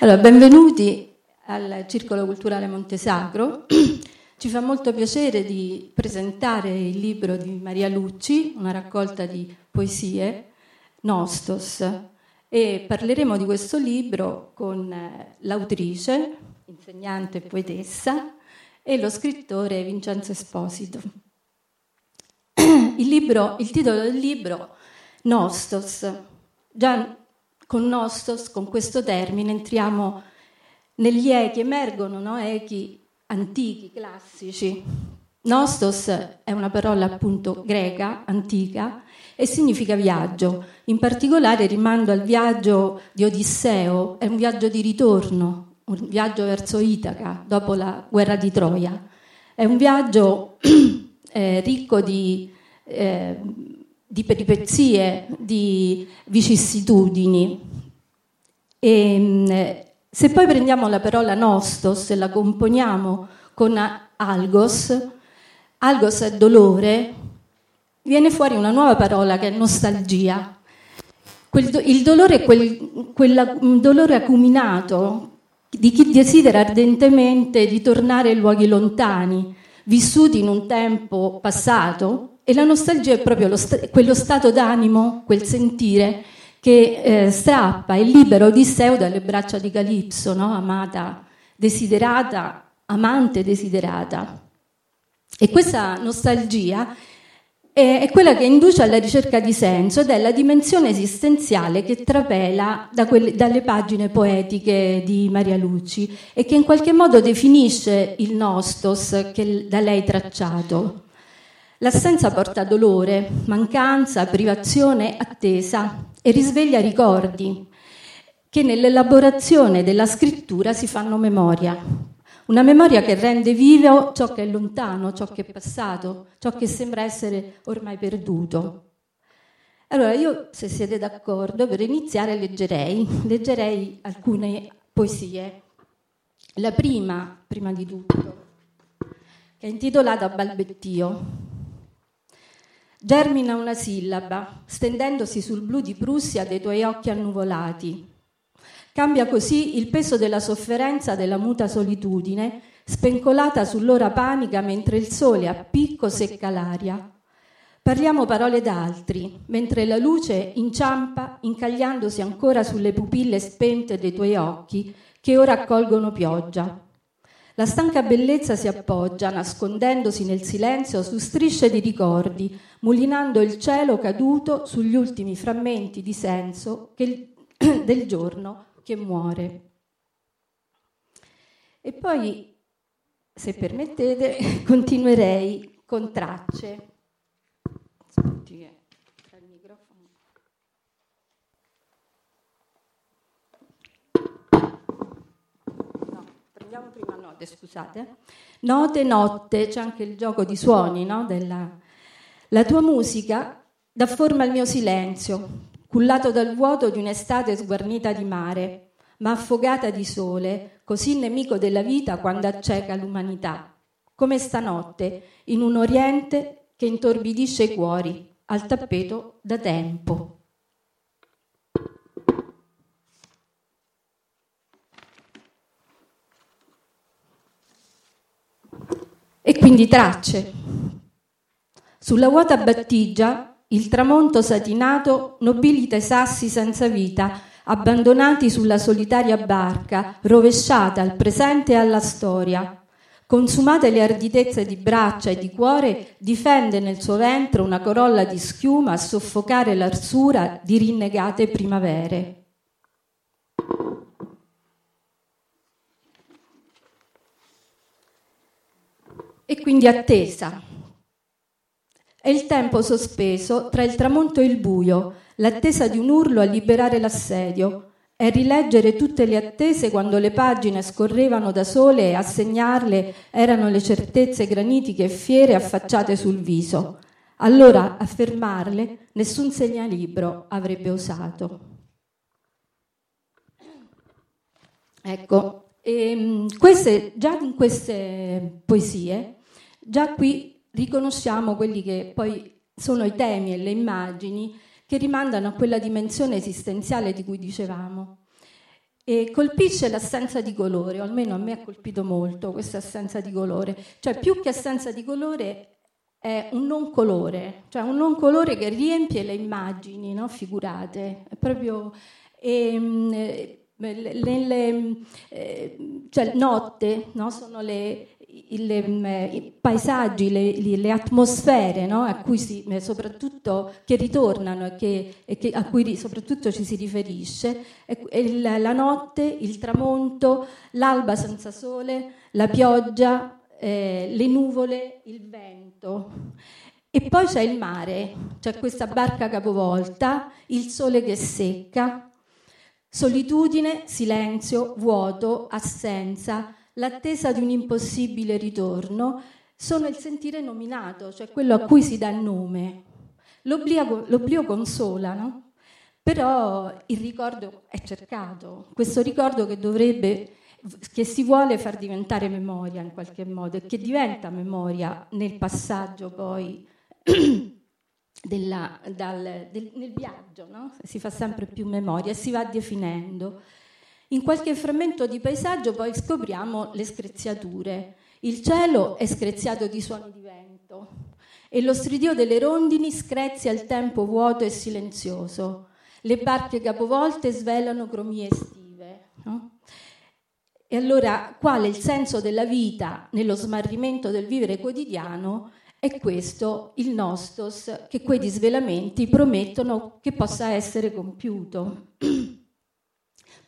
Allora, benvenuti al Circolo Culturale Montesacro. Ci fa molto piacere di presentare il libro di Maria Lucci, una raccolta di poesie, Nostos, e parleremo di questo libro con eh, l'autrice, insegnante e poetessa, e lo scrittore Vincenzo Esposito. Il, libro, il titolo del libro, Nostos, già con Nostos, con questo termine, entriamo negli echi, emergono no? echi antichi, classici. Nostos è una parola appunto greca, antica, e significa viaggio. In particolare rimando al viaggio di Odisseo, è un viaggio di ritorno, un viaggio verso Itaca, dopo la guerra di Troia. È un viaggio eh, ricco di, eh, di peripezie, di vicissitudini. E, se poi prendiamo la parola nostos e la componiamo con algos, algos è dolore, viene fuori una nuova parola che è nostalgia. Quel, il dolore è quel, quel dolore acuminato di chi desidera ardentemente di tornare in luoghi lontani, vissuti in un tempo passato, e la nostalgia è proprio st- quello stato d'animo, quel sentire che eh, strappa il libero Odisseo dalle braccia di Calipso, no? amata, desiderata, amante desiderata. E questa nostalgia è, è, quella che induce alla ricerca di senso ed è la dimensione esistenziale che trapela da quelle, dalle pagine poetiche di Maria Lucci e che in qualche modo definisce il nostos che da lei tracciato. L'assenza porta dolore, mancanza, privazione, attesa e risveglia ricordi che nell'elaborazione della scrittura si fanno memoria. Una memoria che rende vivo ciò che è lontano, ciò che è passato, ciò che sembra essere ormai perduto. Allora io, se siete d'accordo, per iniziare leggerei, leggerei alcune poesie. La prima, prima di tutto, che è intitolata Balbettio. Germina una sillaba, stendendosi sul blu di Prussia dei tuoi occhi annuvolati. Cambia così il peso della sofferenza della muta solitudine, spencolata sull'ora panica mentre il sole a picco secca l'aria. Parliamo parole d'altri, mentre la luce inciampa incagliandosi ancora sulle pupille spente dei tuoi occhi che ora accolgono pioggia. La stanca bellezza si appoggia, nascondendosi nel silenzio, su strisce di ricordi, mulinando il cielo caduto sugli ultimi frammenti di senso che, del giorno che muore. E poi, se permettete, continuerei con tracce. Aspetti che il microfono. No, prendiamo prima note, scusate. Note, notte, c'è anche il gioco di suoni, no? Della la tua musica dà forma al mio silenzio, cullato dal vuoto di un'estate sguarnita di mare, ma affogata di sole, così nemico della vita quando acceca l'umanità, come stanotte in un oriente che intorbidisce i cuori, al tappeto da tempo. E quindi tracce, sulla vuota battigia il tramonto satinato nobilita i sassi senza vita, abbandonati sulla solitaria barca, rovesciata al presente e alla storia. Consumate le arditezze di braccia e di cuore, difende nel suo ventre una corolla di schiuma a soffocare l'arsura di rinnegate primavere. E quindi attesa, è il tempo sospeso tra il tramonto e il buio, l'attesa di un urlo a liberare l'assedio, è rileggere tutte le attese quando le pagine scorrevano da sole e a segnarle erano le certezze granitiche e fiere affacciate sul viso. Allora a fermarle nessun segnalibro avrebbe osato. Ecco, e, ehm, queste, già in queste poesie, già qui riconosciamo quelli che poi sono i temi e le immagini che rimandano a quella dimensione esistenziale di cui dicevamo. e colpisce l'assenza di colore, o almeno a me ha colpito molto questa assenza di colore, cioè più che assenza di colore è un non colore, cioè un non colore che riempie le immagini no? figurate, è proprio... Ehm, nelle, eh, cioè notte no? sono le, i paesaggi, le, le atmosfere no? si, eh, soprattutto che ritornano e, che, e che, a cui soprattutto ci si riferisce, il, la notte, il tramonto, l'alba senza sole, la pioggia, eh, le nuvole, il vento. E poi c'è il mare, c'è questa barca capovolta, il sole che secca, solitudine, silenzio, vuoto, assenza, l'attesa di un impossibile ritorno, sono il sentire nominato, cioè quello a cui si dà il nome. L'oblio, l'oblio consola, no? Però il ricordo è cercato, questo ricordo che dovrebbe, che si vuole far diventare memoria in qualche modo e che diventa memoria nel passaggio poi della, dal, del, nel viaggio, no? si fa sempre più memoria e si va definendo. In qualche frammento di paesaggio poi scopriamo le screziature. Il cielo è screziato di suoni di vento e lo stridio delle rondini screzia il tempo vuoto e silenzioso. Le barche capovolte svelano cromie estive. No? E allora, quale il senso della vita nello smarrimento del vivere quotidiano? È questo il nostos che quei disvelamenti promettono che possa essere compiuto.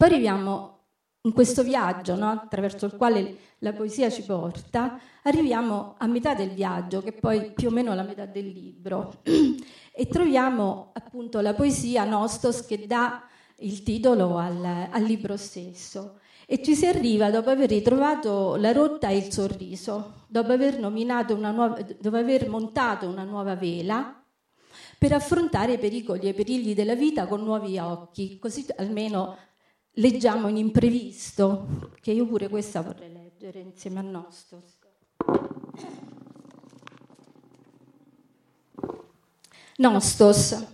Poi arriviamo in questo viaggio no, attraverso il quale la poesia ci porta, arriviamo a metà del viaggio, che è poi più o meno la metà del libro, e troviamo appunto la poesia Nostos che dà il titolo al, al libro stesso. E ci si arriva dopo aver ritrovato la rotta e il sorriso, dopo aver, nuova, dopo aver montato una nuova vela per affrontare i pericoli e i perigli della vita con nuovi occhi, così almeno leggiamo in imprevisto, che io pure questa vorrei leggere insieme a Nostos. Nostos.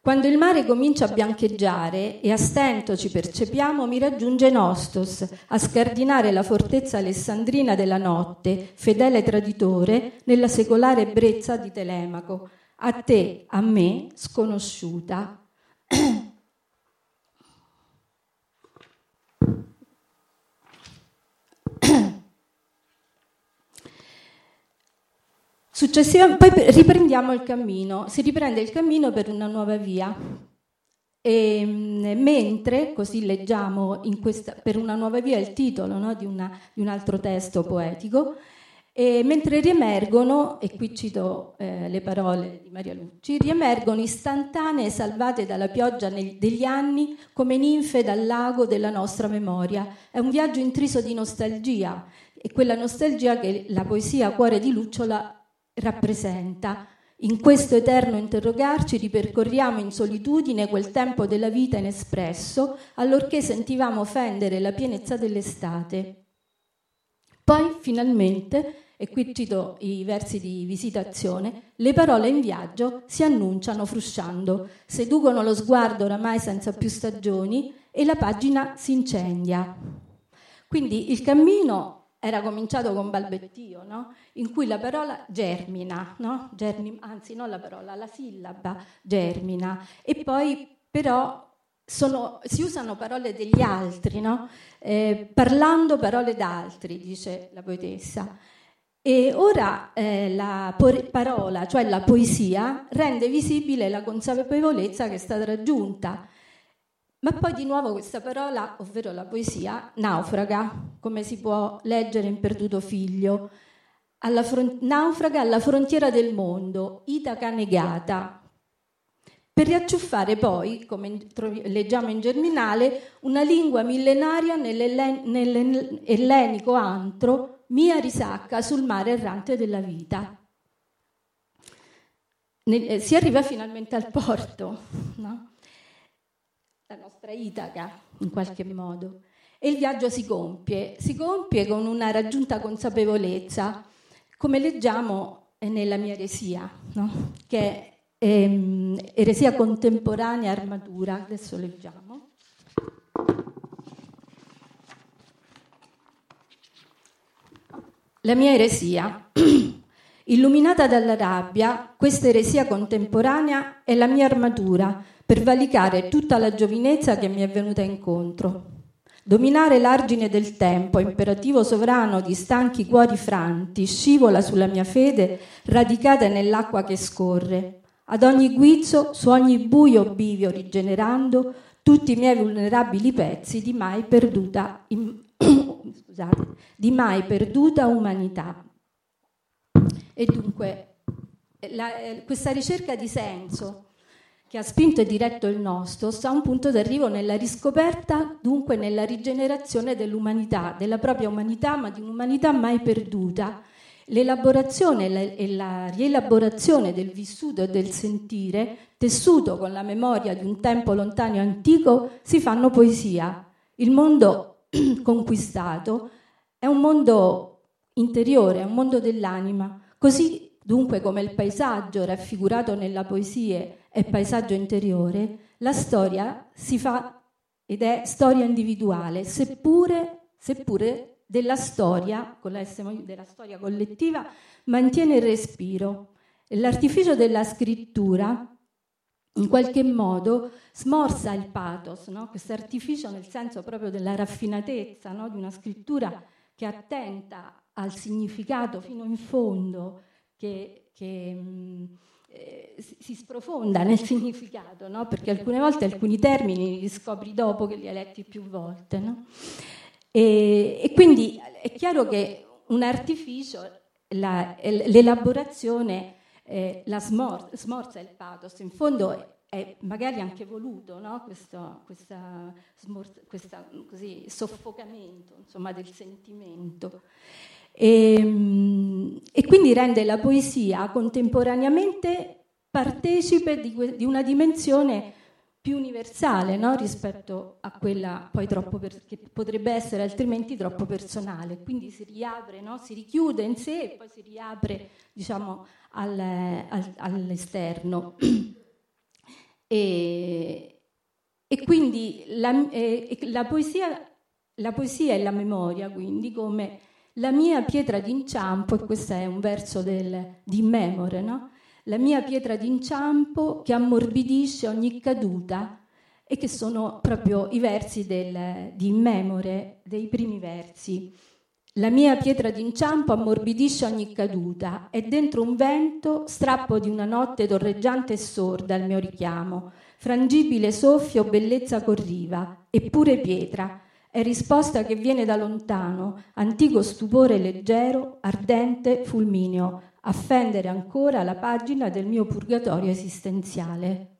Quando il mare comincia a biancheggiare e a stento ci percepiamo, mi raggiunge Nostos a scardinare la fortezza alessandrina della notte, fedele traditore, nella secolare ebbrezza di Telemaco, a te, a me, sconosciuta. Successivamente, poi riprendiamo il cammino, si riprende il cammino per una nuova via. E, ehm, mentre, così leggiamo questa, per una nuova via il titolo no, di, una, di, un altro testo poetico, e mentre riemergono, e qui cito eh, le parole di Maria Lucci, riemergono istantanee salvate dalla pioggia nel, degli anni come ninfe dal lago della nostra memoria. È un viaggio intriso di nostalgia, e quella nostalgia che la poesia Cuore di Lucciola rappresenta. In questo eterno interrogarci ripercorriamo in solitudine quel tempo della vita inespresso, allorché sentivamo fendere la pienezza dell'estate. Poi, finalmente, e qui cito i versi di visitazione, le parole in viaggio si annunciano frusciando, seducono lo sguardo oramai senza più stagioni e la pagina si incendia. Quindi il cammino era cominciato con balbettio, no? in cui la parola germina, no? Germi, anzi non la parola, la sillaba germina, e poi però sono, si usano parole degli altri, no? eh, parlando parole d'altri, dice la poetessa. E ora eh, la parola, cioè la poesia, rende visibile la consapevolezza che è stata raggiunta ma poi di nuovo questa parola, ovvero la poesia, naufraga, come si può leggere in Perduto Figlio, alla front- naufraga alla frontiera del mondo, Itaca negata, per riacciuffare poi, come leggiamo in Germinale, una lingua millenaria nell'ellenico antro, mia risacca sul mare errante della vita. Ne- si arriva finalmente al porto, no? la nostra Itaca, in qualche modo. E il viaggio si compie, si compie con una raggiunta consapevolezza, come leggiamo eh, nella mia eresia, no? che è ehm, eresia contemporanea armatura, adesso leggiamo. La mia eresia. Illuminata dalla rabbia, questa eresia contemporanea è la mia armatura per valicare tutta la giovinezza che mi è venuta incontro. Dominare l'argine del tempo, imperativo sovrano di stanchi cuori franti, scivola sulla mia fede radicata nell'acqua che scorre. Ad ogni guizzo, su ogni buio bivio rigenerando, tutti i miei vulnerabili pezzi di mai perduta, in, scusate, di mai perduta umanità. E dunque, la, eh, questa ricerca di senso che ha spinto e diretto il nostro, sta un punto d'arrivo nella riscoperta, dunque nella rigenerazione dell'umanità, della propria umanità, ma di un'umanità mai perduta. L'elaborazione e la rielaborazione del vissuto e del sentire, tessuto con la memoria di un tempo lontano e antico, si fanno poesia. Il mondo conquistato è un mondo interiore, è un mondo dell'anima, così Dunque, come il paesaggio raffigurato nella poesia è paesaggio interiore, la storia si fa ed è storia individuale, seppure, seppure della storia, con la S della storia collettiva, mantiene il respiro. E l'artificio della scrittura in qualche modo smorza il pathos, no? questo artificio nel senso proprio della raffinatezza no? di una scrittura che attenta al significato fino in fondo che, che mm, eh, si sprofonda nel significato, no? perché alcune volte alcuni termini li scopri dopo che li hai letti più volte. No? E, e, quindi è chiaro che un artificio, la, l'elaborazione, eh, la smor- smorza il pathos, in fondo è magari anche voluto no? questo questa, smor- questa, così, soffocamento insomma, del sentimento. E, ehm, e quindi rende la poesia contemporaneamente partecipe di, di una dimensione più universale no? rispetto a quella poi troppo per, che potrebbe essere altrimenti troppo personale. Quindi si riapre, no? si richiude in sé e poi si riapre diciamo, al, al, all'esterno. e, e, quindi la, eh, la, poesia, la poesia e la memoria, quindi come la mia pietra d'inciampo, e questo è un verso del, di Memore, no? La mia pietra d'inciampo che ammorbidisce ogni caduta e che sono proprio i versi del, di Memore, dei primi versi. La mia pietra d'inciampo ammorbidisce ogni caduta e dentro un vento strappo di una notte torreggiante e sorda il mio richiamo. Frangibile soffio, bellezza corriva, eppure pietra, è risposta che viene da lontano, antico stupore leggero, ardente, fulmineo, affendere ancora la pagina del mio purgatorio esistenziale.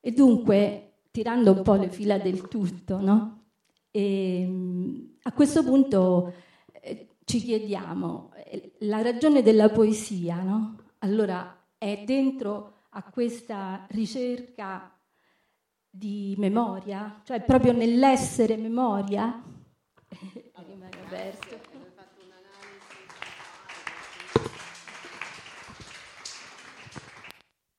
E dunque, tirando un po' le fila del tutto, no? e, ehm, a questo punto eh, ci chiediamo, eh, la ragione della poesia, no? allora è dentro a questa ricerca di memoria, cioè proprio nell'essere memoria. Rimane verso.